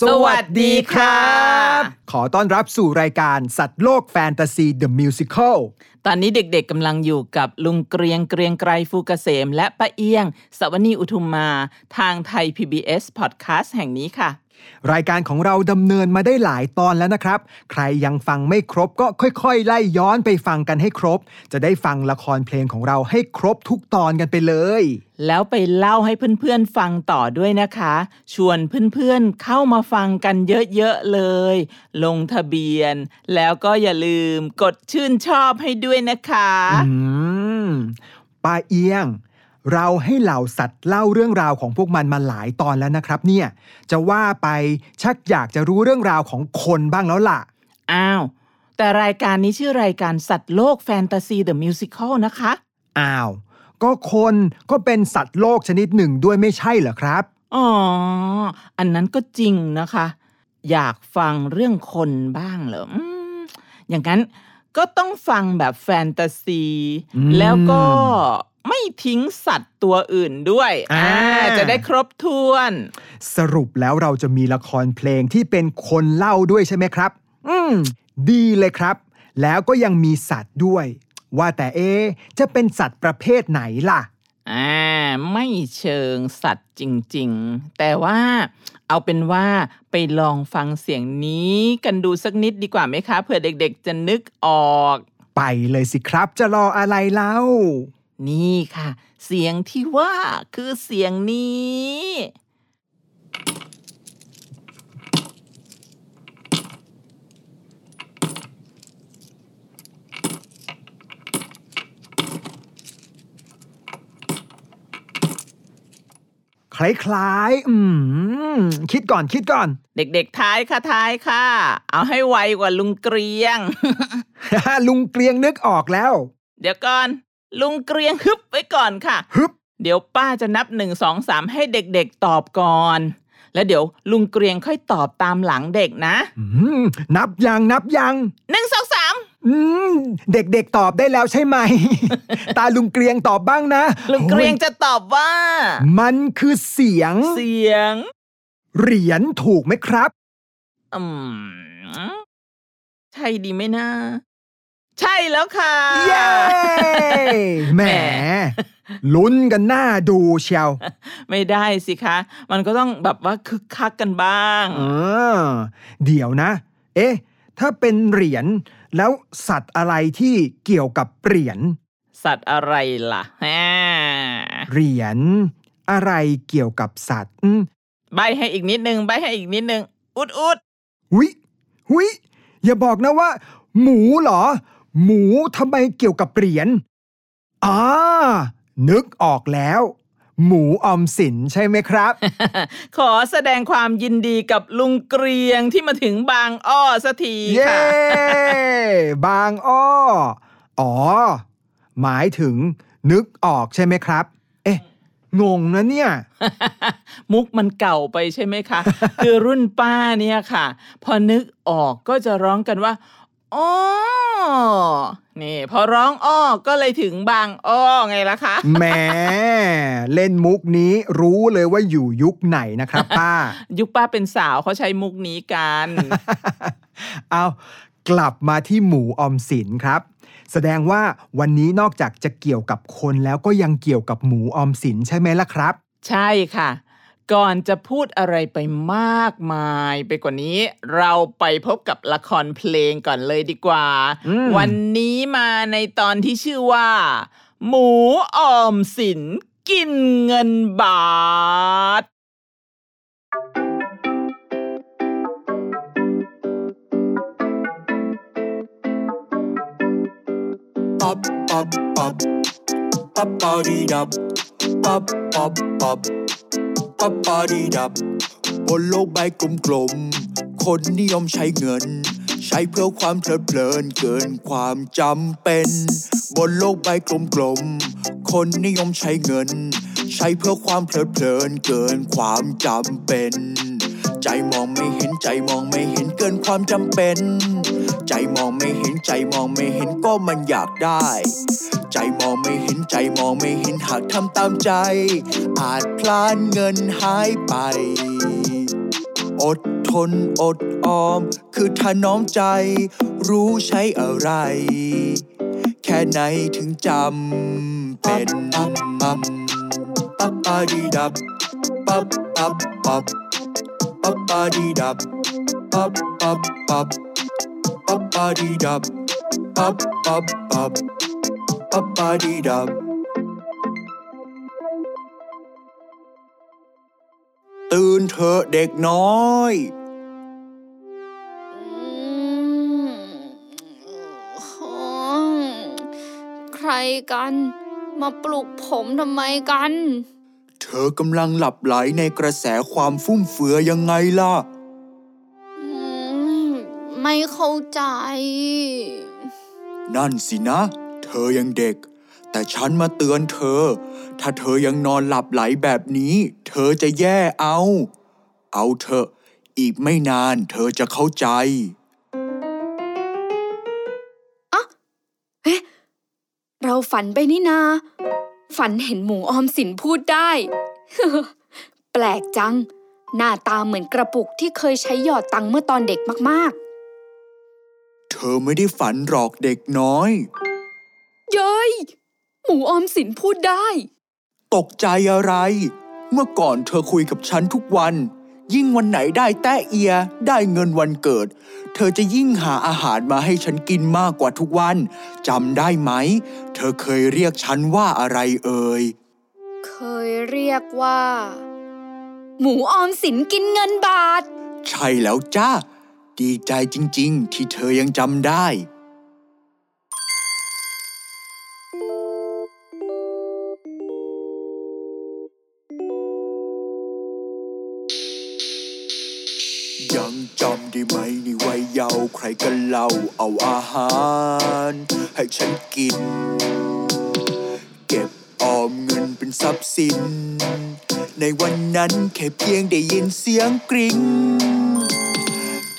สวัสดีครับ ขอต้อนรับสู่รายการสัตว์โลกแฟนตาซี The Musical ตอนนี้เด็กๆกำลังอยู่กับลุงเกรียงเกรียงไกรฟูกเกษม และป้าเอียง สวนีอุทุมมา ทางไทย PBS Podcast แห่งนี้ค่ะ รายการของเราดำเนินมาได้หลายตอนแล้วนะครับ ใครยังฟังไม่ครบก็ค่อยๆ ไล่ย้อนไปฟังกันให้ครบ จะได้ฟังละครเพลงของเราให้ครบทุกตอนกันไปเลย แล้วไปเล่าให้เพื่อนๆฟังต่อด้วยนะคะ ชวนเพื่อนๆเข้ามาฟังกันเยอะๆเลย ลงทะเบียน แล้วก็อย่าลืมกดชื่นชอบให้ด้วยนะคะ อืมป้าเอียง เราให้เหล่าสัตว์เล่าเรื่องราวของพวกมันมาหลายตอนแล้วนะครับ เนี่ยจะว่าไปชักอยากจะรู้เรื่องราวของคนบ้างแล้วล่ะ อ้าว แต่รายการนี้ชื่อรายการสัตว์โลกแฟนตาซีเดอะมิวสิคลนะคะ อ้าว ก็คนก็เป็นสัตว์โลกชนิดหนึ่งด้วยไม่ใช่เหรอครับ อ๋อ อันนั้นก็จริงนะคะ อยากฟังเรื่องคนบ้างเหรออืมอย่างนั้นก็ต้องฟังแบบแฟนตาซีอืมแล้วก็ ไม่ทิ้งสัตว์ตัวอื่นด้วยอ่าจะได้ครบถ้วน สรุปแล้วเราจะมีละครเพลงที่เป็นคนเล่าด้วยใช่ไหมครับ อืม ดีเลยครับ แล้วก็ยังมีสัตว์ด้วย ว่าแต่เอะจะเป็นสัตว์ประเภทไหนล่ะ อ่า ไม่เชิงสัตว์จริง ๆ แต่ว่าเอาเป็นว่าไปลองฟังเสียงนี้กันดูสักนิดดีกว่าไหมคะเผื่อเด็กๆ จะนึกออก ไปเลยสิครับจะรออะไรเล่า นี่ค่ะ เสียงที่ว่าคือเสียงนี้ คล้ายๆ อืม คิดก่อนคิดก่อน เด็กๆท้ายค่ะท้ายค่ะ เอาให้ไวกว่าลุงเกรียง ลุงเกรียงนึกออกแล้ว เดี๋ยวก่อน ลุงเกรียงฮึบไว้ก่อนค่ะฮึบเดี๋ยวป้าจะนับหนึ่งสองสามให้เด็กๆตอบก่อน แล้วเดี๋ยวลุงเกรียงค่อยตอบตามหลังเด็กนะอืมนับยังนับยังหนึ่งสองสามอืมเด็กๆตอบได้แล้วใช่ไหม ตาลุงเกรียงตอบบ้างนะ ลุงเกรียงโอ้จะตอบว่า มันคือเสียง เสียง เหรียญถูกไหมครับ อืม ใช่ดีไหมนะ ใช่แล้วค่ะ เย้แหมลุ้นกันหน้าดูเชียว ไม่ได้สิคะ มันก็ต้องแบบว่าคึกคักกันบ้าง เออ เดี๋ยวนะ เอ๊ะ ถ้าเป็นเหรียญแล้วสัตว์อะไรที่เกี่ยวกับเหรียญสัตว์อะไรล่ะแหมเหรียญอะไรเกี่ยวกับสัตว์อืมใบให้อีกนิดนึงใบให้อีกนิดนึงอุดอุดหุยหุยอย่าบอกนะว่า หมูเหรอ หมูทำไมเกี่ยวกับเหรียญอ่านึกออกแล้ว หมูออมสินใช่ไหมครับ ขอแสดงความยินดีกับลุงเกรียงที่มาถึงบางอ้อสักทีเย้ค่ะ บางอ้อ อ๋อ หมายถึงนึกออกใช่ไหมครับ เอ๊ะงงนะเนี่ย มุกมันเก่าไปใช่ไหมคะ คือรุ่นป้าเนี่ยค่ะ พอนึกออกก็จะร้องกันว่า อ๋อนี่พอร้องอ้อก็เลยถึงบางอ้อไงล่ะคะแหมเล่นมุกนี้รู้เลยว่าอยู่ยุคไหนนะครับ ป้า ยุคป้าเป็นสาวเขาใช้มุกนี้กัน เอากลับมาที่หมูออมสินครับ แสดงว่าวันนี้นอกจากจะเกี่ยวกับคนแล้วก็ยังเกี่ยวกับหมูออมสินใช่ไหมล่ะครับ ใช่ค่ะ ก่อนจะพูดอะไรไปมากมายไปกว่านี้เราไปพบกับละครเพลงก่อนเลยดีกว่าอืมวันนี้มาในตอนที่ชื่อว่า หมูออมสินกินเงินบาท pop pop pop pop party dub pop pop pop pop party dub บนโลกใบกลมๆ คนนิยมใช้เงิน ใช้เพื่อความเพลิดเพลินเกินความจำเป็น บนโลกใบกลมๆ คนนิยมใช้เงิน ใช้เพื่อความเพลิดเพลินเกินความจำเป็น ใจมองไม่เห็นใจมองไม่เห็นเกินความจำเป็น ใจมองไม่เห็นใจมองไม่เห็นก็มันอยากได้ ใจมองไม่เห็นใจมองไม่เห็นหากทำตามใจ อาจพลานเงินหายไป อดทนอดออม คือถน้อมใจ รู้ใช้อะไร แค่ไหนถึงจำเป็นปั๊บปั๊บปั๊บปาดีดับปั๊บปั๊บปั๊บปั๊บปาดีดับปั๊บปั๊บปั๊บปั๊บปาดีดับปั๊บปั๊บปั๊บ ปั๊บปาดีดับตื่นเถอะเด็กน้อย ใครกัน มาปลุกผมทำไมกัน เธอกำลังหลับไหลในกระแสความฟุ่มเฟือยยังไงล่ะอืมไม่เข้าใจ นั่นสินะ เธอยังเด็ก แต่ฉันมาเตือนเธอ ถ้าเธอยังนอนหลับไหลแบบนี้ เธอจะแย่เอา เอาเถอะ อีกไม่นานเธอจะเข้าใจเราฝันไปนี่นา ฝันเห็นหมูออมสินพูดได้ แปลกจัง หน้าตาเหมือนกระปุกที่เคยใช้หยอดตังค์เมื่อตอนเด็กมากเธอไม่ได้ฝันหรอกเด็กน้อยๆ เย้ย หมูออมสินพูดได้ ตกใจอะไร เมื่อก่อนเธอคุยกับฉันทุกวัน ยิ่งวันไหนได้แต้เอียได้เงินวันเกิด เธอจะยิ่งหาอาหารมาให้ฉันกินมากกว่าทุกวันจำได้ไหม เธอเคยเรียกฉันว่าอะไรเอ่ย เคยเรียกว่า หมูออมสินกินเงินบาท ใช่แล้วจ้าดีใจจริง ๆ ที่เธอยังจำได้ ใครกันเล่าเอาอาหาร ให้ฉันกิน เก็บออมเงินเป็นทรัพย์สิน ในวันนั้นแค่เพียงได้ยินเสียงกริ่ง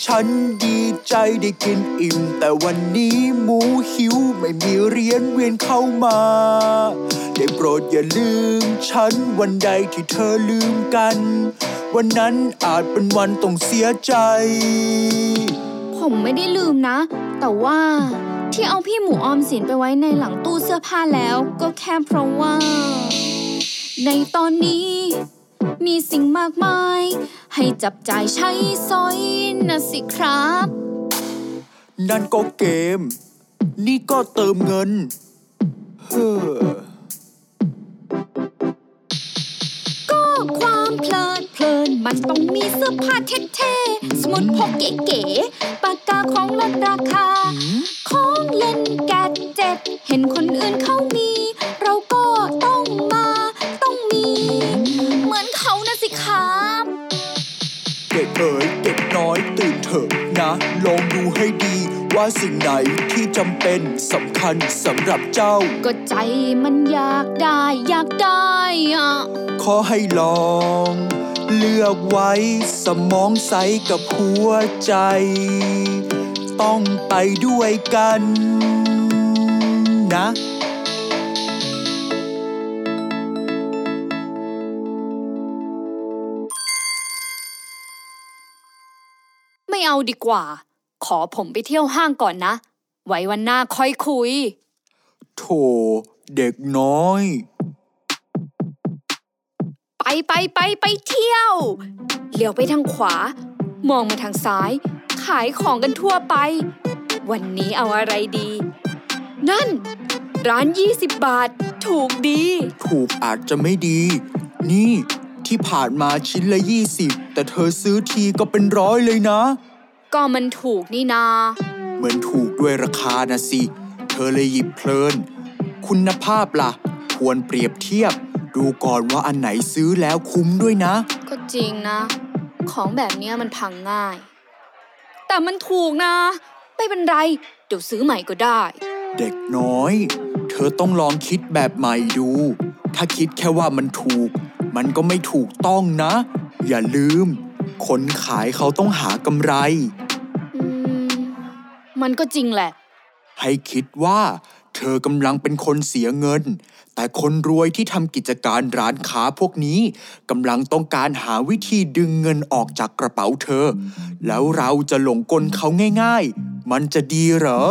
ฉันดีใจได้กินอิ่ม แต่วันนี้หมูหิวไม่มีเรียญเวียนเข้ามา ได้โปรดอย่าลืมฉันวันใดที่เธอลืมกัน วันนั้นอาจเป็นวันต้องเสียใจ ผมไม่ได้ลืมนะ แต่ว่าที่เอาพี่หมูออมสินไปไว้ในหลังตู้เสื้อผ้าแล้ว ก็แค่เพราะว่า ในตอนนี้ มีสิ่งมากมาย ให้จับจ่ายใช้สอยนะสิครับ นั่นก็เกม นี่ก็เติมเงิน เฮ้อ เพลิดเพลิน มันต้องมีเสื้อผ้าเท่ๆ สมุดพกเก๋ๆ ปากกาของลดราคา ของเล่นแกดเจ็ต เห็นคนอื่นเขามี เราก็ต้องมา ต้องมี เหมือนเขานะสิครับเด็กเอ๋ยเด็กน้อยตื่นเถอะนะ ลองดูให้ดี ว่าสิ่งไหนที่จำเป็นสำคัญสำหรับเจ้า ก็ใจมันอยากได้อยากได้อะขอให้ลอง เลือกไว้สมองใสกับหัวใจ ต้องไปด้วยกัน นะไม่เอาดีกว่า ขอผมไปเที่ยวห้างก่อนนะ ไว้วันหน้าค่อยคุย โถเด็กน้อย ไปไปไปไปเที่ยว เลี้ยวไปทางขวา มองมาทางซ้าย ขายของกันทั่วไป วันนี้เอาอะไรดี นั่น ร้าน 20 บาท ถูกดี ถูกอาจจะไม่ดี นี่ที่ผ่านมาชิ้นละยี่สิบแต่เธอซื้อทีก็เป็นร้อยเลยนะ ก็มันถูกนี่นา เหมือนถูกด้วยราคานะสิ เธอเลยหยิบเพลิน คุณภาพล่ะ ควรเปรียบเทียบ ดูก่อนว่าอันไหนซื้อแล้วคุ้มด้วยนะ ก็จริงนะ ของแบบเนี้ยมันพังง่าย แต่มันถูกนะ ไม่เป็นไร เดี๋ยวซื้อใหม่ก็ได้ เด็กน้อย เธอต้องลองคิดแบบใหม่ดู ถ้าคิดแค่ว่ามันถูก มันก็ไม่ถูกต้องนะ อย่าลืม คนขายเขาต้องหากำไรอืมมันก็จริงแหละ ให้คิดว่า เธอกำลังเป็นคนเสียเงิน แต่คนรวยที่ทำกิจการร้านค้าพวกนี้กำลังต้องการหาวิธีดึงเงินออกจากกระเป๋าเธอ แล้วเราจะหลงกลเขาง่าย ๆ มันจะดีเหรอ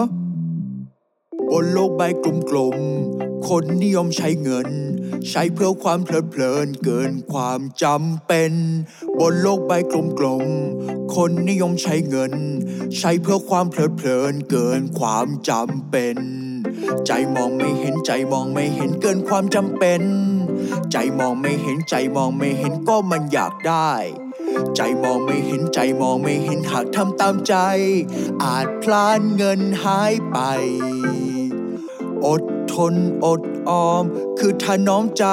บนโลกใบกลมๆ คนนิยมใช้เงิน ใช้เพื่อความเพลิดเพลินเกินความจำเป็น บนโลกใบกลมๆ คนนิยมใช้เงิน ใช้เพื่อความเพลิดเพลินเกินความจำเป็น ใจมองไม่เห็นใจมองไม่เห็นเกินความจำเป็น ใจมองไม่เห็นใจมองไม่เห็นก็มันอยากได้ ใจมองไม่เห็นใจมองไม่เห็นหากทำตามใจ อาจพลานเงินหายไป อดทนอด ออม คือถนอมใจ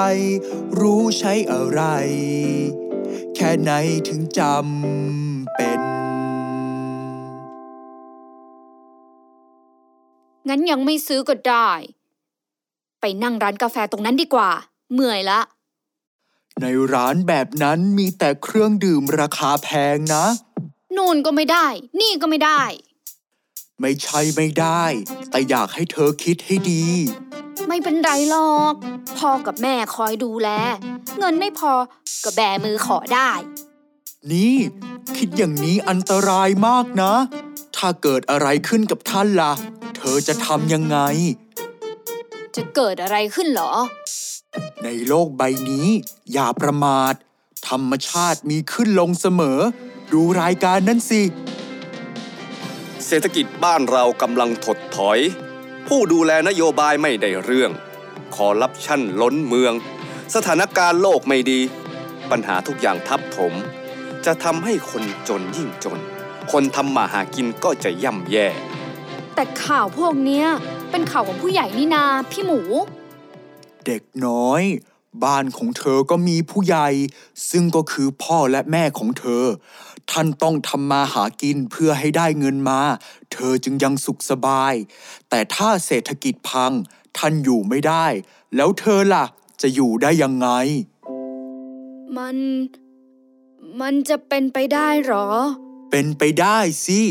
รู้ใช้อะไร แค่ไหนถึงจำเป็น งั้นยังไม่ซื้อก็ได้ ไปนั่งร้านกาแฟตรงนั้นดีกว่า เมื่อยละ ในร้านแบบนั้นมีแต่เครื่องดื่มราคาแพงนะ นู่นก็ไม่ได้ นี่ก็ไม่ได้ ไม่ใช่ไม่ได้ แต่อยากให้เธอคิดให้ดี ไม่เป็นไรหรอก พ่อกับแม่คอยดูแล เงินไม่พอก็แบมือขอได้ นี่ คิดอย่างนี้อันตรายมากนะ ถ้าเกิดอะไรขึ้นกับท่านล่ะ เธอจะทำยังไง จะเกิดอะไรขึ้นเหรอ ในโลกใบนี้ อย่าประมาท ธรรมชาติมีขึ้นลงเสมอ ดูรายการนั่นสิ เศรษฐกิจบ้านเรากำลังถดถอย ผู้ดูแลนโยบายไม่ได้เรื่อง คอร์รัปชันล้นเมือง สถานการณ์โลกไม่ดี ปัญหาทุกอย่างทับถม จะทำให้คนจนยิ่งจน คนทำมาหากินก็จะย่ำแย่ แต่ข่าวพวกเนี้ยเป็นข่าวของผู้ใหญ่นี่นา พี่หมู เด็กน้อย บ้านของเธอก็มีผู้ใหญ่ ซึ่งก็คือพ่อและแม่ของเธอ ท่านต้องทำมาหากินเพื่อให้ได้เงินมา เธอจึงยังสุขสบาย แต่ถ้าเศรษฐกิจพัง ท่านอยู่ไม่ได้ แล้วเธอล่ะ จะอยู่ได้ยังไง มัน มันจะเป็นไปได้เหรอ เป็นไปได้สิ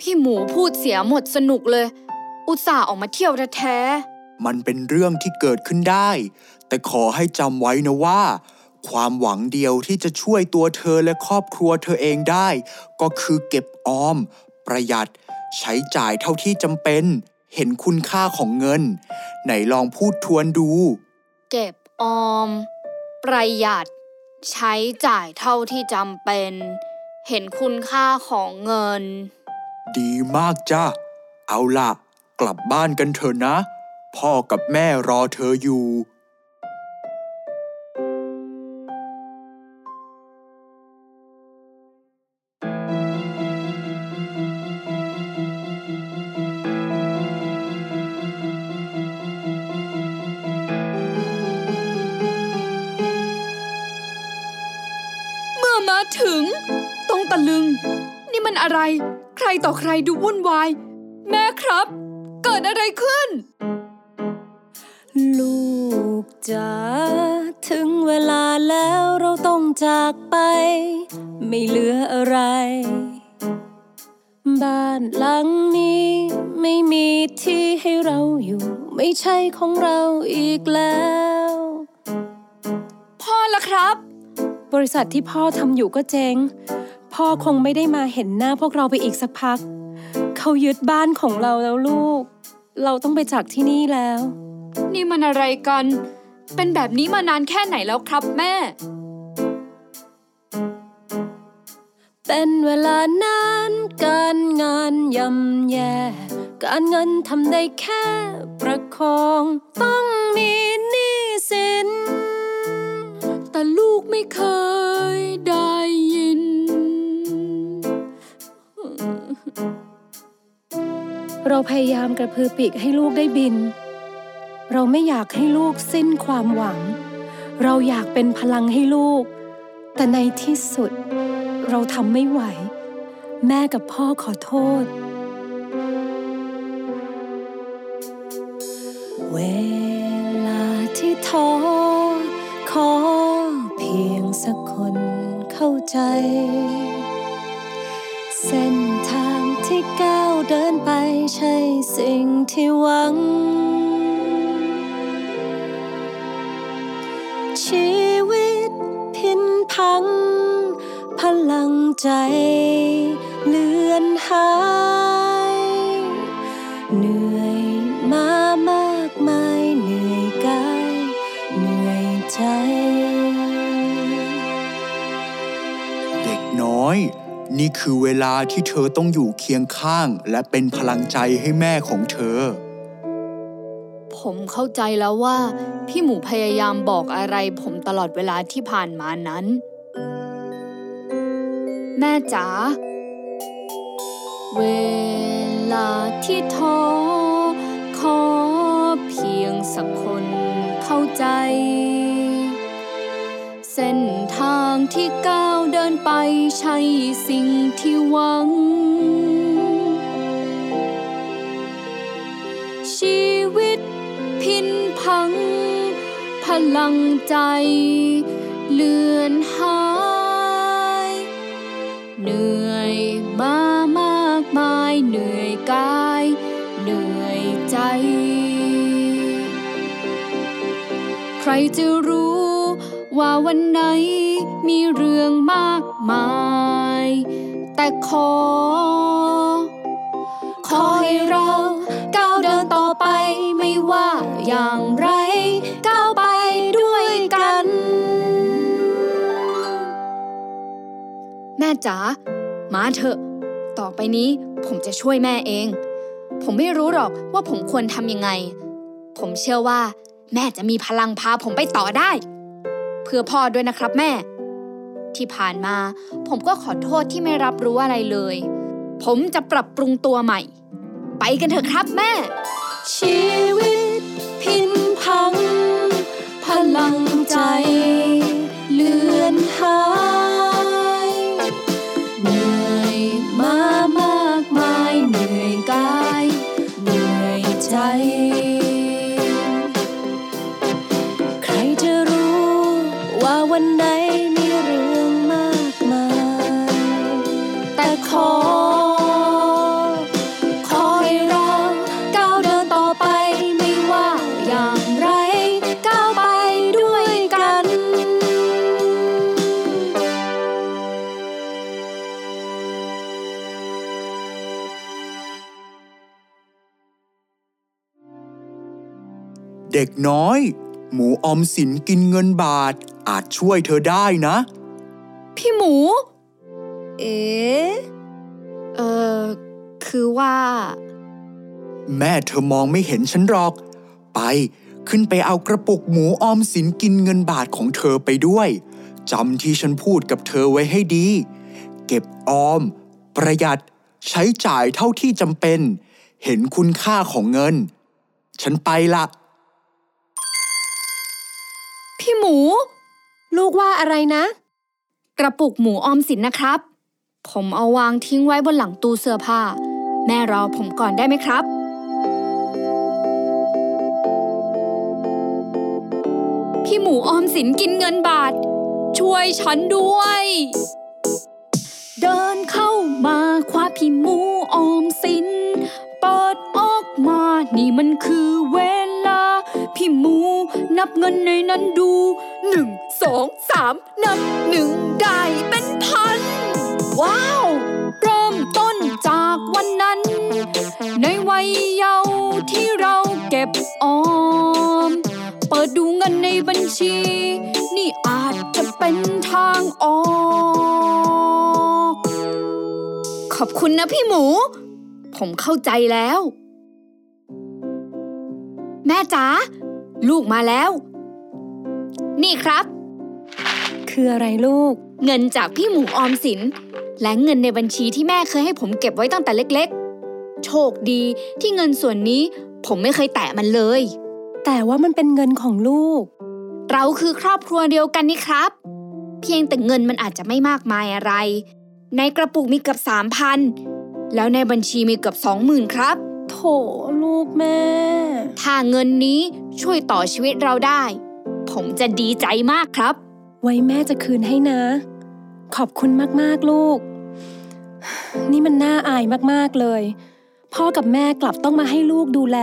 พี่หมูพูดเสียหมดสนุกเลย อุตส่าห์ออกมาเที่ยวแท้มันเป็นเรื่องที่เกิดขึ้นได้ แต่ขอให้จำไว้นะว่า ความหวังเดียวที่จะช่วยตัวเธอและครอบครัวเธอเองได้ ก็คือเก็บออม ประหยัด ใช้จ่ายเท่าที่จำเป็น เห็นคุณค่าของเงิน ไหนลองพูดทวนดูๆเก็บออม ประหยัด ใช้จ่ายเท่าที่จำเป็น เห็นคุณค่าของเงิน ดีมากจ้ะเอาล่ะ กลับบ้านกันเถอะนะ พ่อกับแม่รอเธออยู่ ใครต่อใครดูวุ่นวาย แม่ครับ เกิดอะไรขึ้น ลูกจ๋าถึงเวลาแล้วเราต้องจากไป ไม่เหลืออะไร บ้านหลังนี้ไม่มีที่ให้เราอยู่ ไม่ใช่ของเราอีกแล้ว พ่อละครับ บริษัทที่พ่อทำอยู่ก็เจ๊ง พ่อคงไม่ได้มาเห็นหน้าพวกเราไปอีกสักพัก เขายึดบ้านของเราแล้วลูก เราต้องไปจากที่นี่แล้ว นี่มันอะไรกัน เป็นแบบนี้มานานแค่ไหนแล้วครับแม่ เป็นเวลานานการงานย่ำแย่ การเงินทำได้แค่ประคอง ต้องมีหนี้สิน แต่ลูกไม่เคยได้ เราพยายามกระพือปีกให้ลูกได้บิน เราไม่อยากให้ลูกสิ้นความหวัง เราอยากเป็นพลังให้ลูก แต่ในที่สุด เราทำไม่ไหว แม่กับพ่อขอโทษ เวลาที่ท้อขอเพียงสักคนเข้าใจ เส้นทาง ที่ก้าวเดินไปใช่สิ่งที่หวัง ชีวิตพินพัง พลังใจเลือนหาย นี่คือเวลาที่เธอต้องอยู่เคียงข้างและเป็นพลังใจให้แม่ของเธอ ผมเข้าใจแล้วว่า พี่หมูพยายามบอกอะไรผมตลอดเวลาที่ผ่านมานั้น แม่จ๋าเวลาที่ท้อขอเพียงสักคนเข้าใจ เส้นทางที่ก้าวเดินไปใช่สิ่งที่หวัง ชีวิตพินพัง พลังใจเลือนหาย เหนื่อยมามากมายเหนื่อยกาย เหนื่อยใจ ใครจะรู้ ว่าวันไหนมีเรื่องมากมาย แต่ขอ ขอให้เราก้าวเดินต่อไปไม่ว่าอย่างไรก้าวไปด้วยกัน แม่จ๋ามาเถอะ ต่อไปนี้ผมจะช่วยแม่เอง ผมไม่รู้หรอกว่าผมควรทำยังไง ผมเชื่อว่า แม่จะมีพลังพาผมไปต่อได้ พื่อพ่อด้วยนะครับแม่ ที่ผ่านมาผมก็ขอโทษที่ไม่รับรู้อะไรเลย ผมจะปรับปรุงตัวใหม่ ไปกันเถอะครับแม่ ชีวิตพินพัง พลังใจ เด็กน้อย หมูออมสินกินเงินบาท อาจช่วยเธอได้นะ พี่หมู เอ๋เอ่อคือว่า แม่เธอมองไม่เห็นฉันหรอก ไป ขึ้นไปเอากระปุกหมูออมสินกินเงินบาทของเธอไปด้วยจำที่ฉันพูดกับเธอไว้ให้ดี เก็บออม ประหยัด ใช้จ่ายเท่าที่จำเป็น เห็นคุณค่าของเงิน ฉันไปละ หมู ลูกว่าอะไรนะ กระปุกหมูออมสินนะครับ ผมเอาวางทิ้งไว้บนหลังตู้เสื้อผ้า แม่รอผมก่อนได้ไหมครับพี่หมูออมสินกินเงินบาท ช่วยฉันด้วย เดินเข้ามาคว้าพี่หมูออมสิน เปิดออกมานี่มันคือเว พี่หมู นับเงินในนั้นดูหนึ่งสองสามนับหนึ่งได้เป็นพัน ว้าว เริ่มต้นจากวันนั้น ในวัยเยาว์ที่เราเก็บออม เปิดดูเงินในบัญชี นี่อาจจะเป็นทางออก ขอบคุณนะพี่หมู ผมเข้าใจแล้ว แม่จ๋า ลูกมาแล้ว นี่ครับ คืออะไรลูก เงินจากพี่หมูออมสิน และเงินในบัญชีที่แม่เคยให้ผมเก็บไว้ตั้งแต่เล็กๆ โชคดีที่เงินส่วนนี้ผมไม่เคยแตะมันเลย แต่ว่ามันเป็นเงินของลูก เราคือครอบครัวเดียวกันนี่ครับ เพียงแต่เงินมันอาจจะไม่มากมายอะไร ในกระปุกมีเกือบสามพันแล้วในบัญชีมีเกือบสองหมื่นครับ โถลูกแม่ ถ้าเงินนี้ช่วยต่อชีวิตเราได้ผผมจะดีใจมากครับ ไว้แม่จะคืนให้นะ ขอบคุณมากๆลูก นี่มันน่าอายมากๆเลย พ่อกับแม่กลับต้องมาให้ลูกดูแล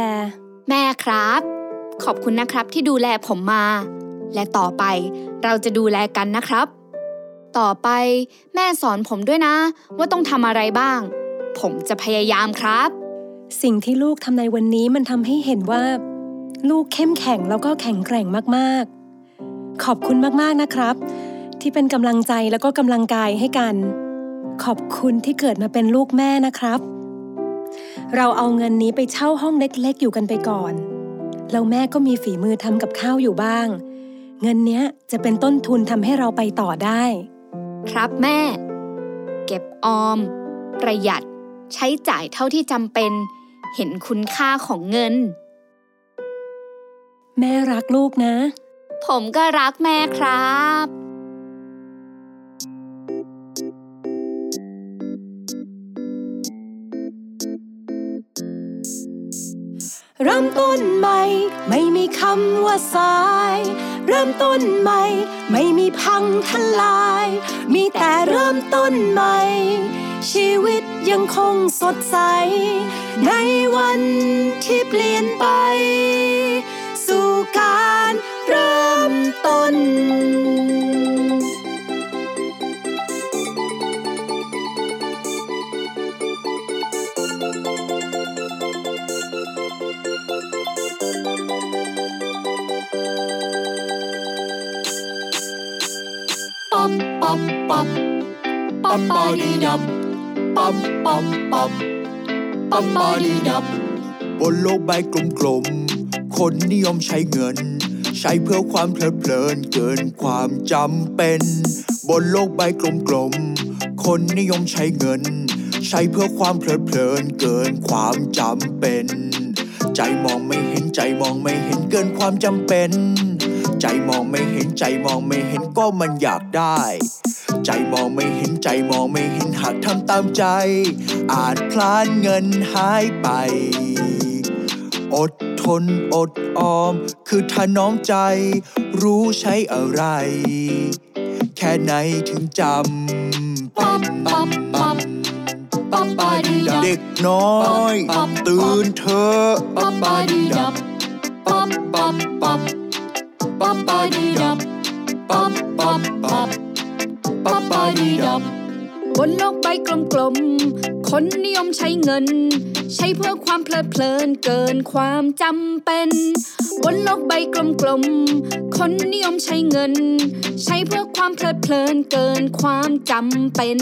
แม่ครับ ขอบคุณนะครับที่ดูแลผมมา และต่อไปเราจะดูแลกันนะครับ ต่อไปแม่สอนผมด้วยนะ ว่าต้องทำอะไรบ้าง ผมจะพยายามครับ สิ่งที่ลูกทำในวันนี้มันทำให้เห็นว่า ลูกเข้มแข็งแล้วก็แข็งแกร่งมากๆ ขอบคุณมากๆนะครับ ที่เป็นกำลังใจแล้วก็กำลังกายให้กัน ขอบคุณที่เกิดมาเป็นลูกแม่นะครับ เราเอาเงินนี้ไปเช่าห้องเล็กๆ อยู่กันไปก่อน แล้วแม่ก็มีฝีมือทำกับข้าวอยู่บ้าง เงินเนี้ยจะเป็นต้นทุนทำให้เราไปต่อได้ ครับแม่ เก็บออม ประหยัดใช้จ่ายเท่าที่จำเป็น เห็นคุณค่าของเงิน แม่รักลูกนะ ผมก็รักแม่ครับ เริ่มต้นใหม่ ไม่มีคำว่าสาย เริ่มต้นใหม่ ไม่มีพังทลาย มีแต่เริ่มต้นใหม่ ชีวิตยังคงสดใส ในวันที่เปลี่ยนไป สู่การเริ่มต้น ปั๊มปาดีดับปั๊มปั๊มปั๊มปั๊มปาดีดับบนโลกใบกลมๆ คนนิยมใช้เงิน ใช้เพื่อความเพลิดเพลินเกินความจำเป็น บนโลกใบกลมๆ คนนิยมใช้เงิน ใช้เพื่อความเพลิดเพลินเกินความจำเป็น ใจมองไม่เห็นใจมองไม่เห็นเกินความจำเป็น ใจมองไม่เห็นใจมองไม่เห็นก็มันอยากได้ ใจมองไม่เห็นใจมองไม่เห็นหากทำตามใจ อาจพลานเงินหายไป อดทนอดออม คือถ้าน้อมใจ รู้ใช้อะไร แค่ไหนถึงจำปั๊มปั๊มปั๊มปั๊มปาดีดับเด็กน้อย ตื่นเถอะปั๊มปาดีดับปั๊มปั๊มปั๊มปั๊มปาดีดับปั๊มปั๊มปั๊มปั๊มปาดีดับ บนโลกใบกลมๆ คนนิยมใช้เงิน ใช้เพื่อความเพลิดเพลินเกินความจำเป็น บนโลกใบกลมๆ คนนิยมใช้เงิน ใช้เพื่อความเพลิดเพลินเกินความจำเป็น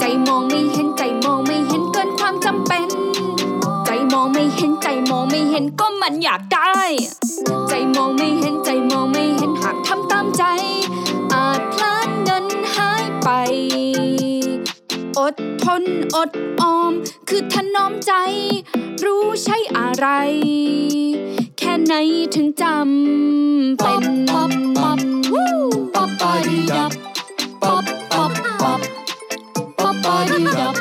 ใจมองไม่เห็นใจมองไม่เห็นเกินความจำเป็น ใจมองไม่เห็นใจมองไม่เห็นก็มันอยากได้ ใจมองไม่เห็นใจมองไม่เห็นหากทำตามใจ อาจพลาดเงินหายไป อดทนอดออม คือถนอมใจ รู้ใช่อะไร แค่ไหนถึงจำเป็นปั๊บปั๊บวู้ปั๊บปาดีดับปั๊บปั๊บปั๊บปั๊บปาดีดับ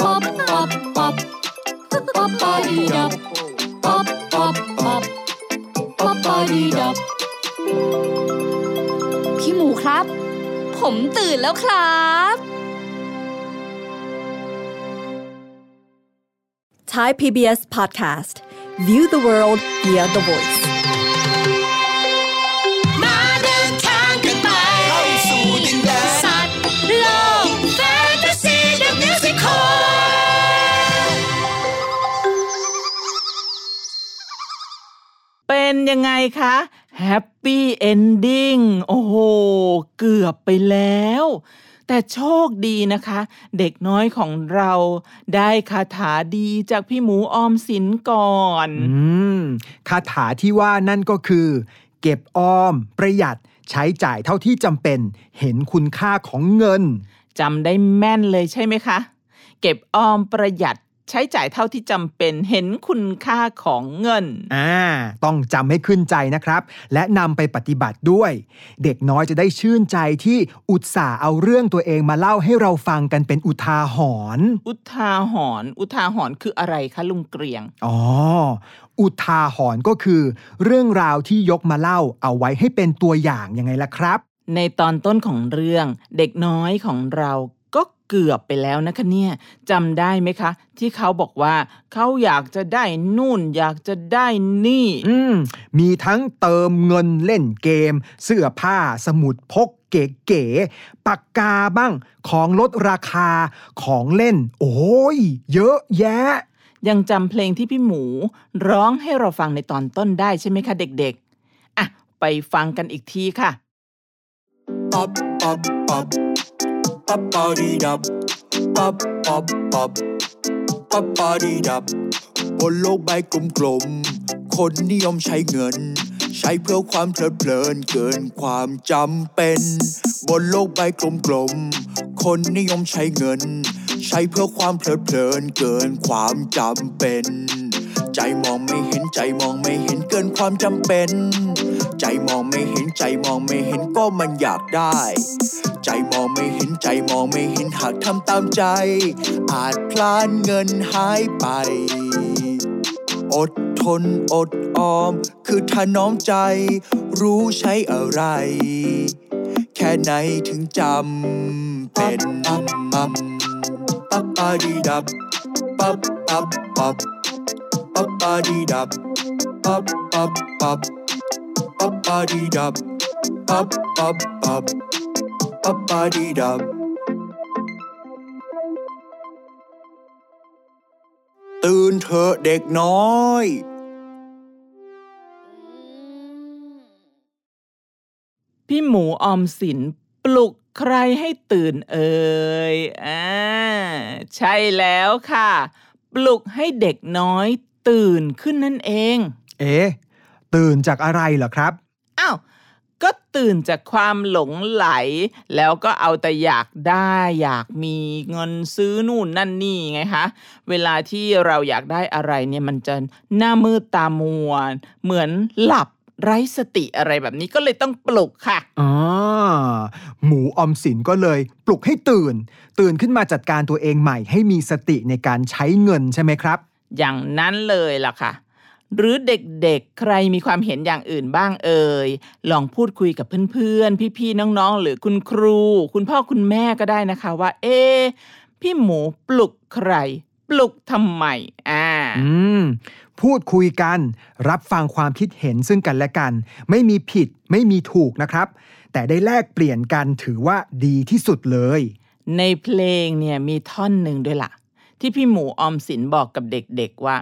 ปั๊บปั๊บปั๊บปั๊บปาดีดับปั๊บปั๊บปั๊บปั๊บปาดีดับพี่หมูครับ ผมตื่นแล้วครับ Thai PBS podcast. View the world via the voice. มาเดินทางกันไปเข้าสู่ดินแดนสัตว์โลก fantasy the musicalเป็นยังไงคะ happy ending โอ้โห เกือบไปแล้ว แต่โชคดีนะคะ เด็กน้อยของเราได้คาถาดีจากพี่หมูออมสินก่อนอืมคาถาที่ว่านั่นก็คือ เก็บออม ประหยัดใช้จ่ายเท่าที่จำเป็น เห็นคุณค่าของเงินจำได้แม่นเลยใช่ไหมคะ เก็บออมประหยัด ใช้จ่ายเท่าที่จำเป็นเห็นคุณค่าของเงิน อ่า ต้องจำให้ขึ้นใจนะครับ และนำไปปฏิบัติด้วย เด็กน้อยจะได้ชื่นใจที่อุตส่าห์เอาเรื่องตัวเองมาเล่าให้เราฟังกันเป็นอุทาหรณ์ อุทาหรณ์อุทาหรณ์คืออะไรคะลุงเกรียง อ๋อ อุทาหรณ์ก็คือ เรื่องราวที่ยกมาเล่าเอาไว้ให้เป็นตัวอย่างยังไงล่ะครับ ในตอนต้นของเรื่อง เด็กน้อยของเรา ก็เกือบไปแล้วนะคะเนี่ยจำได้ไหมคะ ที่เขาบอกว่า เขาอยากจะได้นู่น อยากจะได้นี่ อืมมีทั้งเติมเงินเล่นเกม เสื้อผ้าสมุดพกเก๋ๆปากกาบ้างของลดราคาของเล่น โอ้ย เยอะแยะ ยังจำเพลงที่พี่หมู ร้องให้เราฟังในตอนต้นได้ใช่ไหมคะเด็กๆ อะ ไปฟังกันอีกทีค่ะ Pop, pop, pop. Pop, party dub. Pop, pop, pop. Pop, party dub. บนโลกใบกลมๆ คนนิยมใช้เงิน ใช้เพื่อความเพลิดเพลินเกินความจำเป็น บนโลกใบกลมๆ คนนิยมใช้เงิน ใช้เพื่อความเพลิดเพลินเกินความจำเป็น ใจมองไม่เห็นใจมองไม่เห็นเกินความจำเป็น ใจมองไม่เห็นใจมองไม่เห็นก็มันอยากได้ ใจมองไม่เห็นใจมองไม่เห็นหากทำตามใจ อาจพลานเงินหายไป อดทนอดออม คือถนอมใจ รู้ใช้อะไร แค่ไหนถึงจำเป็นปั๊บปั๊บปั๊บปาดีดับปับปั๊บปับปั๊บปาดีดับปับปั๊บปับปั๊บปาดีดับปับปั๊บปับ ปั๊บปาดีดับตื่นเถอะเด็กน้อย พี่หมูออมสินปลุกใครให้ตื่นเอ่ยอ่าใช่แล้วค่ะ ปลุกให้เด็กน้อยตื่นขึ้นนั่นเอง เอ๊ะตื่นจากอะไรเหรอครับอ้าว ก็ตื่นจากความหลงไหล แล้วก็เอาแต่อยากได้อยากมีเงินซื้อนู่นนั่นนี่ไงคะ เวลาที่เราอยากได้อะไรเนี่ยมันจะหน้ามืดตามัวเหมือนหลับไร้สติอะไรแบบนี้ก็เลยต้องปลุกค่ะอ๋อหมูออมสินก็เลยปลุกให้ตื่น ตื่นขึ้นมาจัดการตัวเองใหม่ ให้มีสติในการใช้เงินใช่ไหมครับ อย่างนั้นเลยล่ะค่ะ หรือเด็กๆ ใครมีความเห็นอย่างอื่นบ้างเอ่ย ลองพูดคุยกับเพื่อนๆ พี่ๆ น้องๆ หรือคุณครู คุณพ่อคุณแม่ก็ได้นะคะว่า เอ๊ะพี่หมูปลุกใคร ปลุกทำไม อ่า อืม พูดคุยกัน รับฟังความคิดเห็นซึ่งกันและกัน ไม่มีผิด ไม่มีถูกนะครับ แต่ได้แลกเปลี่ยนกันถือว่าดีที่สุดเลย ในเพลงเนี่ยมีท่อนหนึ่งด้วยล่ะ ที่พี่หมูออมสินบอกกับเด็กๆว่า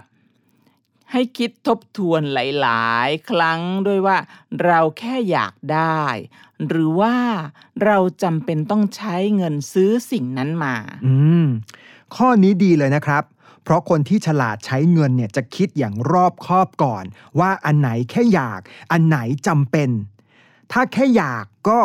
ให้คิดทบทวนหลายๆ ครั้งด้วยว่าเราแค่อยากได้ หรือว่าเราจำเป็นต้องใช้เงินซื้อสิ่งนั้นมา อืม ข้อนี้ดีเลยนะครับ เพราะคนที่ฉลาดใช้เงินเนี่ยจะคิดอย่างรอบคอบก่อน ว่าอันไหนแค่อยาก อันไหนจำเป็น ถ้าแค่อยากก็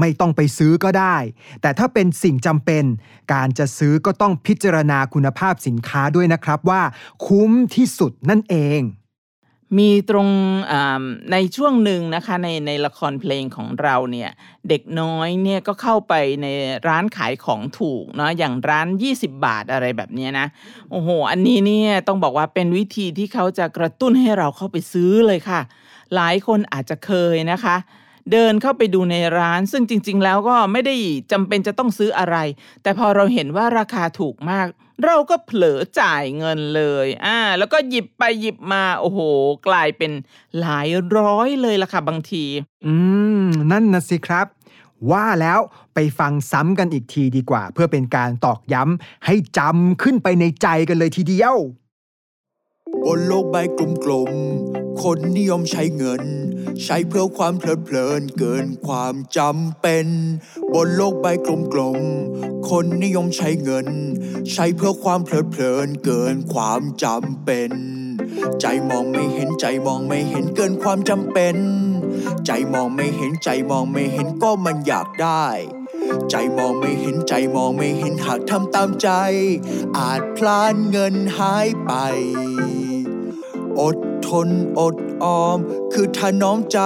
ไม่ต้องไปซื้อก็ได้ แต่ถ้าเป็นสิ่งจำเป็น การจะซื้อก็ต้องพิจารณาคุณภาพสินค้าด้วยนะครับว่า คุ้มที่สุดนั่นเอง มีตรงในช่วงหนึ่งนะคะในในละครเพลงของเราเนี่ยเด็กน้อยเนี่ยก็เข้าไปในร้านขายของถูกเนาะอย่างร้าน 20 บาทอะไรแบบนี้นะโอ้โห อันนี้เนี่ยต้องบอกว่าเป็นวิธีที่เขาจะกระตุ้นให้เราเข้าไปซื้อเลยค่ะ หลายคนอาจจะเคยนะคะ เดินเข้าไปดูในร้าน ซึ่งจริง ๆ แล้วก็ไม่ได้จำเป็นจะต้องซื้ออะไร แต่พอเราเห็นว่าราคาถูกมาก เราก็เผลอจ่ายเงินเลยอ่าแล้วก็หยิบไปหยิบมาโอ้โห กลายเป็นหลายร้อยเลยล่ะค่ะบางที อืม นั่นนะสิครับว่าแล้วไปฟังซ้ำกันอีกทีดีกว่า เพื่อเป็นการตอกย้ำให้จำขึ้นไปในใจกันเลยทีเดียว บนโลกใบกลมๆ คนนิยมใช้เงิน ใช้เพื่อความเพลิดเพลินเกินความจำเป็น บนโลกใบกลมๆ คนนิยมใช้เงิน ใช้เพื่อความเพลิดเพลินเกินความจำเป็น ใจมองไม่เห็นใจมองไม่เห็นเกินความจำเป็น ใจมองไม่เห็นใจมองไม่เห็นก็มันอยากได้ใจมองไม่เห็นใจมองไม่เห็นหากทำตามใจ อาจพลานเงินหายไป อด ทนอดออม คือถนอมใจ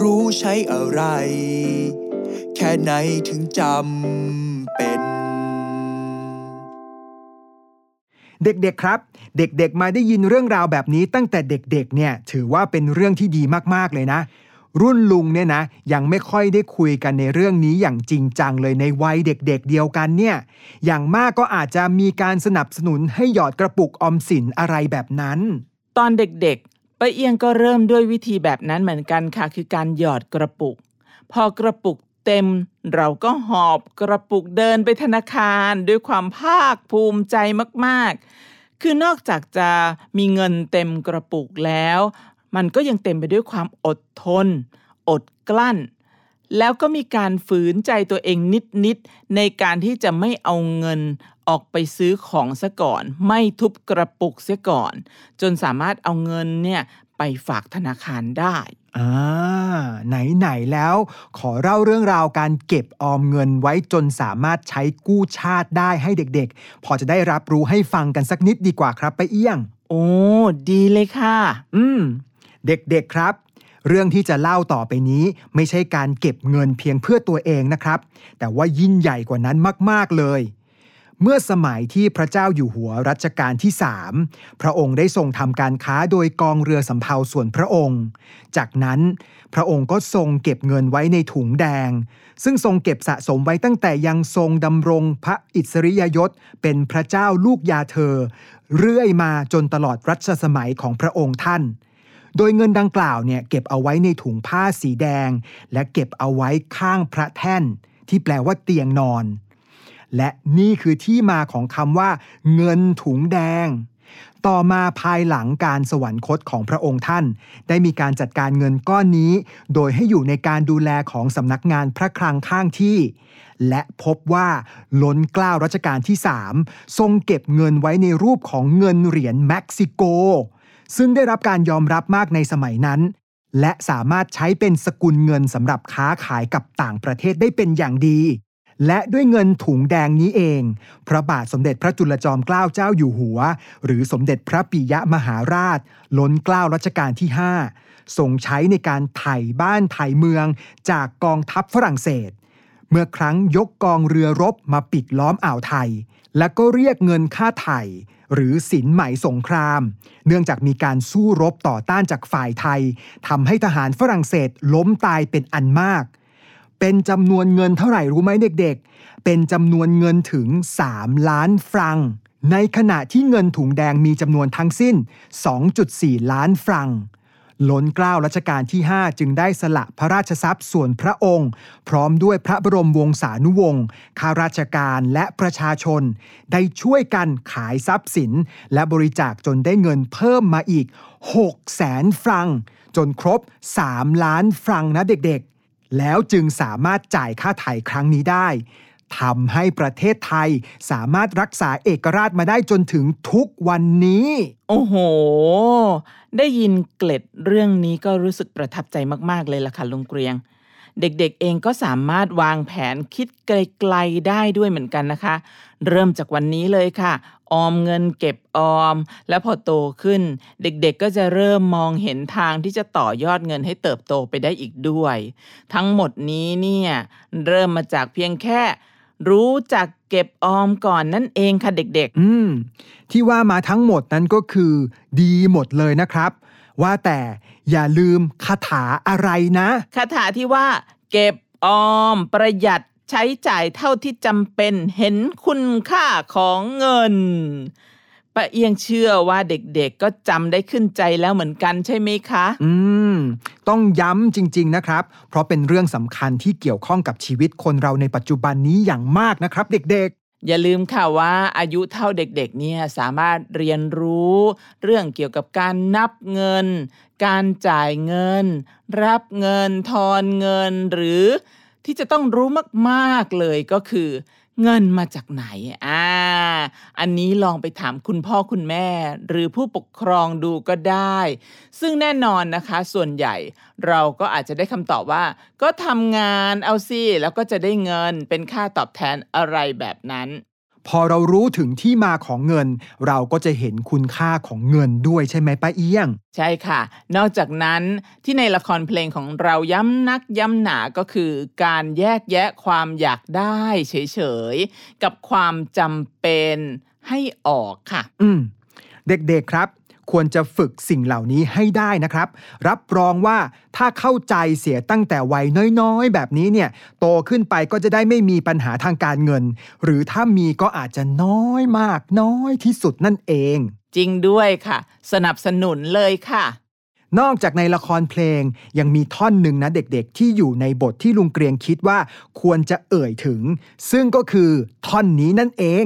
รู้ใช้อะไร แค่ไหนถึงจำเป็น เด็กๆครับ เด็กๆ มาได้ยินเรื่องราวแบบนี้ตั้งแต่เด็กๆ เนี่ยถือว่าเป็นเรื่องที่ดีมากๆเลยนะรุ่นลุงเนี่ยนะยังไม่ค่อยได้คุยกันในเรื่องนี้อย่างจริงจังเลยในวัยเด็กๆเดียวกันเนี่ยอย่างมากก็อาจจะมีการสนับสนุนให้หยอดกระปุกออมสินอะไรแบบนั้น ตอนเด็กๆป้าเอียงก็เริ่มด้วยวิธีแบบนั้นเหมือนกันค่ะ คือการหยอดกระปุก พอกระปุกเต็ม เราก็หอบกระปุกเดินไปธนาคารด้วยความภาคภูมิใจมากๆ คือนอกจากจะมีเงินเต็มกระปุกแล้ว มันก็ยังเต็มไปด้วยความอดทน อดกลั้น แล้วก็มีการฝืนใจตัวเองนิดๆในการที่จะไม่เอาเงิน ออกไปซื้อของซะก่อน ไม่ทุบกระปุกเสียก่อน จนสามารถเอาเงินเนี่ยไปฝากธนาคารได้อ่าไหน ๆ แล้วขอเล่าเรื่องราวการเก็บออมเงินไว้จนสามารถใช้กู้ชาติได้ให้เด็กๆ พอจะได้รับรู้ให้ฟังกันสักนิดดีกว่าครับไปาเอี้ยง โอ้ดีเลยค่ะ อืม เด็กๆครับ เรื่องที่จะเล่าต่อไปนี้ ไม่ใช่การเก็บเงินเพียงเพื่อตัวเองนะครับ แต่ว่ายิ่งใหญ่กว่านั้นมาก ๆเลย เมื่อสมัยที่พระเจ้าอยู่หัวรัชกาลที่3พระองค์ได้ทรงทำการค้าโดยกองเรือสำเภาส่วนพระองค์ จากนั้นพระองค์ก็ทรงเก็บเงินไว้ในถุงแดง ซึ่งทรงเก็บสะสมไว้ตั้งแต่ยังทรงดำรงพระอิสริยยศเป็นพระเจ้าลูกยาเธอ เรื่อยมาจนตลอดรัชสมัยของพระองค์ท่าน โดยเงินดังกล่าวเนี่ยเก็บเอาไว้ในถุงผ้าสีแดง และเก็บเอาไว้ข้างพระแท่น ที่แปลว่าเตียงนอน และนี่คือที่มาของคำว่าเงินถุงแดง ต่อมาภายหลังการสวรรคตของพระองค์ท่าน ได้มีการจัดการเงินก้อนนี้ โดยให้อยู่ในการดูแลของสำนักงานพระคลังข้างที่ และพบว่าล้นเกล้ารัชกาลที่ 3 ทรงเก็บเงินไว้ในรูปของเงินเหรียญเม็กซิโก ซึ่งได้รับการยอมรับมากในสมัยนั้นและสามารถใช้เป็นสกุลเงินสำหรับค้าขายกับต่างประเทศได้เป็นอย่างดี และด้วยเงินถุงแดงนี้เอง พระบาทสมเด็จพระจุลจอมเกล้าเจ้าอยู่หัว หรือสมเด็จพระปิยมหาราช ล้นเกล้ารัชกาลที่ 5 ทรงใช้ในการไถ่บ้านไถ่เมืองจากกองทัพฝรั่งเศส เมื่อครั้งยกกองเรือรบมาปิดล้อมอ่าวไทย และก็เรียกเงินค่าไถ่หรือสินไหมสงคราม เนื่องจากมีการสู้รบต่อต้านจากฝ่ายไทยทำให้ทหารฝรั่งเศสล้มตายเป็นอันมาก เป็นจำนวนเงินเท่าไหร่รู้ไหมเด็กๆ เป็นจำนวนเงินถึง 3 ล้านฟรัง ในขณะที่เงินถุงแดงมีจำนวนทั้งสิ้น 2.4 ล้านฟรังล้นเกล้ารัชกาลที่ 5 จึงได้สละพระราชทรัพย์ส่วนพระองค์ พร้อมด้วยพระบรมวงศานุวงศ์ข้าราชการและประชาชน ได้ช่วยกันขายทรัพย์สิน และบริจาคจนได้เงินเพิ่มมาอีก6แสนฟรัง จนครบ 3 ล้านฟรังนะเด็กๆ แล้วจึงสามารถจ่ายค่าไถ่ครั้งนี้ได้ทำให้ประเทศไทยสามารถรักษาเอกราชมาได้จนถึงทุกวันนี้ โอ้โห ได้ยินเกล็ดเรื่องนี้ก็รู้สึกประทับใจมาก ๆ เลยล่ะค่ะลุงเกรียง เด็กๆเองก็สามารถวางแผนคิดไกลๆได้ด้วยเหมือนกันนะคะ เริ่มจากวันนี้เลยค่ะ ออมเงินเก็บออม แล้วพอโตขึ้น เด็กๆก็จะเริ่มมองเห็นทางที่จะต่อยอดเงินให้เติบโตไปได้อีกด้วย ทั้งหมดนี้เนี่ยเริ่มมาจากเพียงแค่รู้จักเก็บออมก่อนนั่นเองค่ะเด็กอืม ที่ว่ามาทั้งหมดนั้นก็คือ ดีหมดเลยนะครับ ว่าแต่อย่าลืมคาถาอะไรนะๆคาถาที่ว่า เก็บออมประหยัดใช้จ่ายเท่าที่จำเป็นเห็นคุณค่าของเงินป้าเอียงเชื่อว่าเด็กๆก็จำได้ขึ้นใจแล้วเหมือนกันใช่ไหมคะ อืม ต้องย้ำจริง ๆนะครับ เพราะเป็นเรื่องสำคัญที่เกี่ยวข้องกับชีวิตคนเราในปัจจุบันนี้อย่างมากนะครับ เด็ก อย่าลืมค่ะว่าอายุเท่าเด็กๆเนี่ยสามารถเรียนรู้เรื่องเกี่ยวกับการนับเงิน การจ่ายเงิน รับเงิน ทอนเงิน หรือที่จะต้องรู้มากๆเลยก็คือ เงินมาจากไหน อ่า อันนี้ลองไปถามคุณพ่อคุณแม่ หรือผู้ปกครองดูก็ได้ ซึ่งแน่นอนนะคะ ส่วนใหญ่เราก็อาจจะได้คำตอบว่า ก็ทำงานเอาสิแล้วก็จะได้เงินเป็นค่าตอบแทนอะไรแบบนั้น พอเรารู้ถึงที่มาของเงิน เราก็จะเห็นคุณค่าของเงินด้วยใช่ไหมป้าเอี้ยง ใช่ค่ะ นอกจากนั้นที่ในละครเพลงของเราย้ำนักย้ำหนาก็คือ การแยกแยะความอยากได้เฉยๆ กับความจำเป็นให้ออกค่ะ อืมเด็กๆครับ ควรจะฝึกสิ่งเหล่านี้ให้ได้นะครับ รับรองว่าถ้าเข้าใจเสียตั้งแต่วัยน้อยๆ แบบนี้เนี่ยโตขึ้นไปก็จะได้ไม่มีปัญหาทางการเงิน หรือถ้ามีก็อาจจะน้อยมากน้อยที่สุดนั่นเอง จริงด้วยค่ะ สนับสนุนเลยค่ะนอกจากในละครเพลงยังมีท่อนหนึ่งนะเด็กๆ ที่อยู่ในบทที่ลุงเกรียงคิดว่าควรจะเอ่ยถึง ซึ่งก็คือท่อนนี้นั่นเอง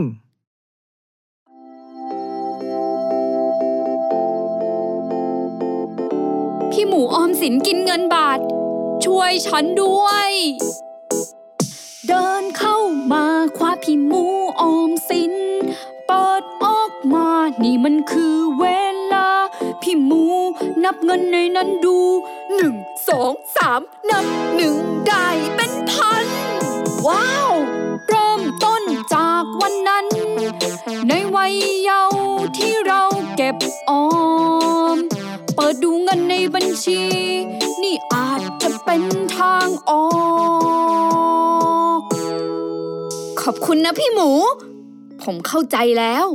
พี่หมูออมสินกินเงินบาท ช่วยฉันด้วย เดินเข้ามาคว้าพี่หมูออมสิน เปิดออกมานี่มันคือเวลา พี่หมูนับเงินในนั้นดูหนึ่งสองสามนับหนึ่งได้เป็นพัน ว้าว เริ่มต้นจากวันนั้น ในวัยเยาว์ที่เราเก็บออม ปิดดูเงินในบัญชี นี่อาจจะเป็นทางออก ขอบคุณนะพี่หมู ผมเข้าใจแล้ว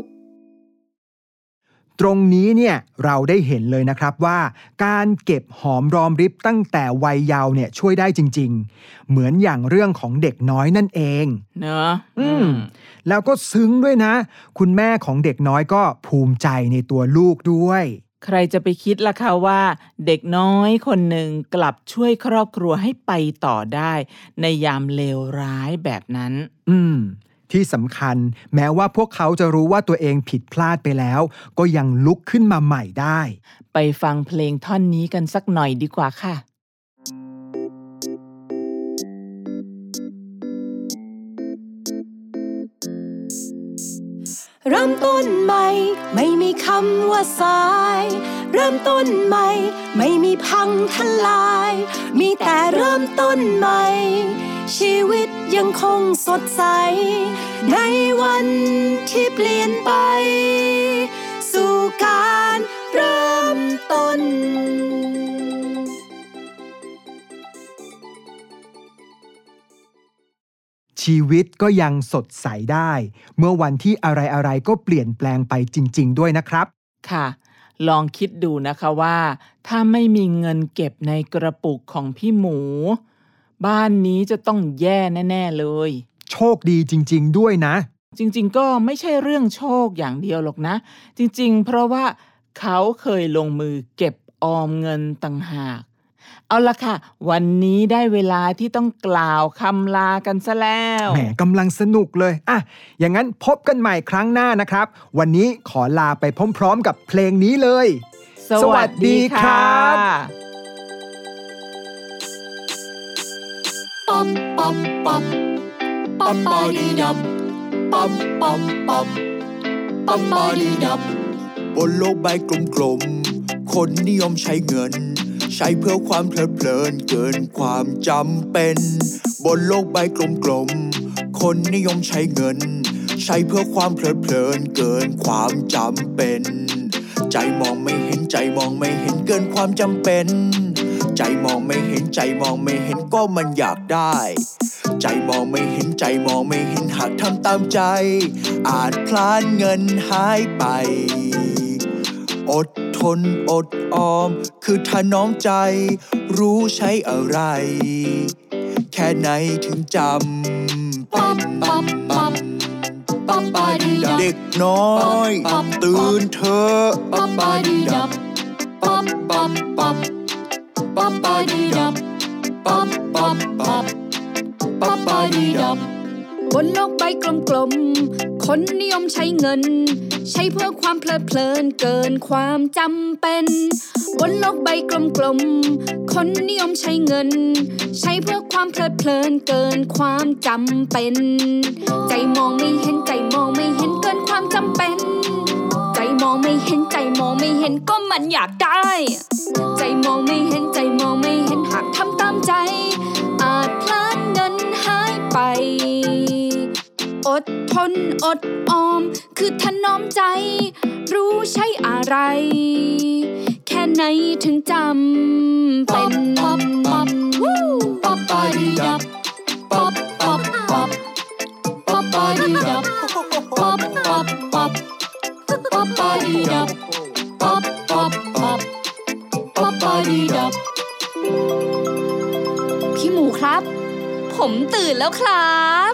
ตรงนี้เนี่ยเราได้เห็นเลยนะครับว่า การเก็บหอมรอมริบตั้งแต่วัยเยาว์เนี่ยช่วยได้จริง ๆ เหมือนอย่างเรื่องของเด็กน้อยนั่นเอง เนอะอืม แล้วก็ซึ้งด้วยนะ คุณแม่ของเด็กน้อยก็ภูมิใจในตัวลูกด้วย ใครจะไปคิดล่ะคะว่า เด็กน้อยคนหนึ่งกลับช่วยครอบครัวให้ไปต่อได้ ในยามเลวร้ายแบบนั้น อืม ที่สำคัญ แม้ว่าพวกเขาจะรู้ว่าตัวเองผิดพลาดไปแล้ว ก็ยังลุกขึ้นมาใหม่ได้ ไปฟังเพลงท่อนนี้กันสักหน่อยดีกว่าค่ะ เริ่มต้นใหม่ ไม่มีคำว่าสาย เริ่มต้นใหม่ ไม่มีพังทลาย มีแต่เริ่มต้นใหม่ ชีวิตยังคงสดใส ในวันที่เปลี่ยนไป สู่การเริ่มต้น ชีวิตก็ยังสดใสได้ เมื่อวันที่อะไรๆก็เปลี่ยนแปลงไปจริง ๆ ด้วยนะครับ ค่ะ ลองคิดดูนะคะว่า ถ้าไม่มีเงินเก็บในกระปุกของพี่หมู บ้านนี้จะต้องแย่แน่ๆเลย โชคดีจริง ๆ ด้วยนะ จริง ๆ ก็ไม่ใช่เรื่องโชคอย่างเดียวหรอกนะ จริง ๆ เพราะว่าเขาเคยลงมือเก็บออมเงินต่างหาก เอาละค่ะ วันนี้ได้เวลาที่ต้องกล่าวคำลากันซะแล้วแหมกำลังสนุกเลยอะอย่างนั้นพบกันใหม่ครั้งหน้านะครับ วันนี้ขอลาไปพร้อมๆกับเพลงนี้เลย สวัสดีครับป๊อปป๊อปป๊อปป๊อปปอดีดับป๊อปป๊อปป๊อปป๊อปปอดีดับบนโลกใบกลมๆคนนิยมใช้เงิน ใช้เพื่อความเพลิดเพลินเกินความจำเป็น บนโลกใบกลมๆ คนนิยมใช้เงิน ใช้เพื่อความเพลิดเพลินเกินความจำเป็น ใจมองไม่เห็นใจมองไม่เห็นเกินความจำเป็น ใจมองไม่เห็นใจมองไม่เห็นก็มันอยากได้ ใจมองไม่เห็นใจมองไม่เห็นหากทำตามใจ อาจพลานเงินหายไป อด ทนอดออม คือถนอมใจ รู้ใช้อะไร แค่ไหนถึงจำเป็นป๊อปป๊อปป๊อปาดีดับเด็กน้อย ตื่นเถอะป๊อปาดีดับป๊อปป๊อปป๊อปป๊อปาดีดับป๊อปป๊อปป๊อปป๊อปปาดีดับ บนโลกใบกลมๆ คนนิยมใช้เงิน ใช้เพื่อความเพลิดเพลินเกินความจำเป็น บนโลกใบกลมๆ คนนิยมใช้เงิน ใช้เพื่อความเพลิดเพลินเกินความจำเป็น ใจมองไม่เห็นใจมองไม่เห็นเกินความจำเป็น ใจมองไม่เห็นใจมองไม่เห็นก็มันอยากได้ ใจมองไม่เห็นใจมองไม่เห็นหากทำตามใจ อดทนอดออม คือถนอมใจ รู้ใช้อะไร แค่ไหนถึงจำเป็นป๊อปป๊อปวู้ป๊อปปอดีดับป๊อปป๊อปป๊อปป๊อปปอดีดับป๊อปป๊อปป๊อปป๊อปปอดีดับป๊อปป๊อปป๊อปป๊อปปอดีดับพี่หมูครับ ผมตื่นแล้วครับ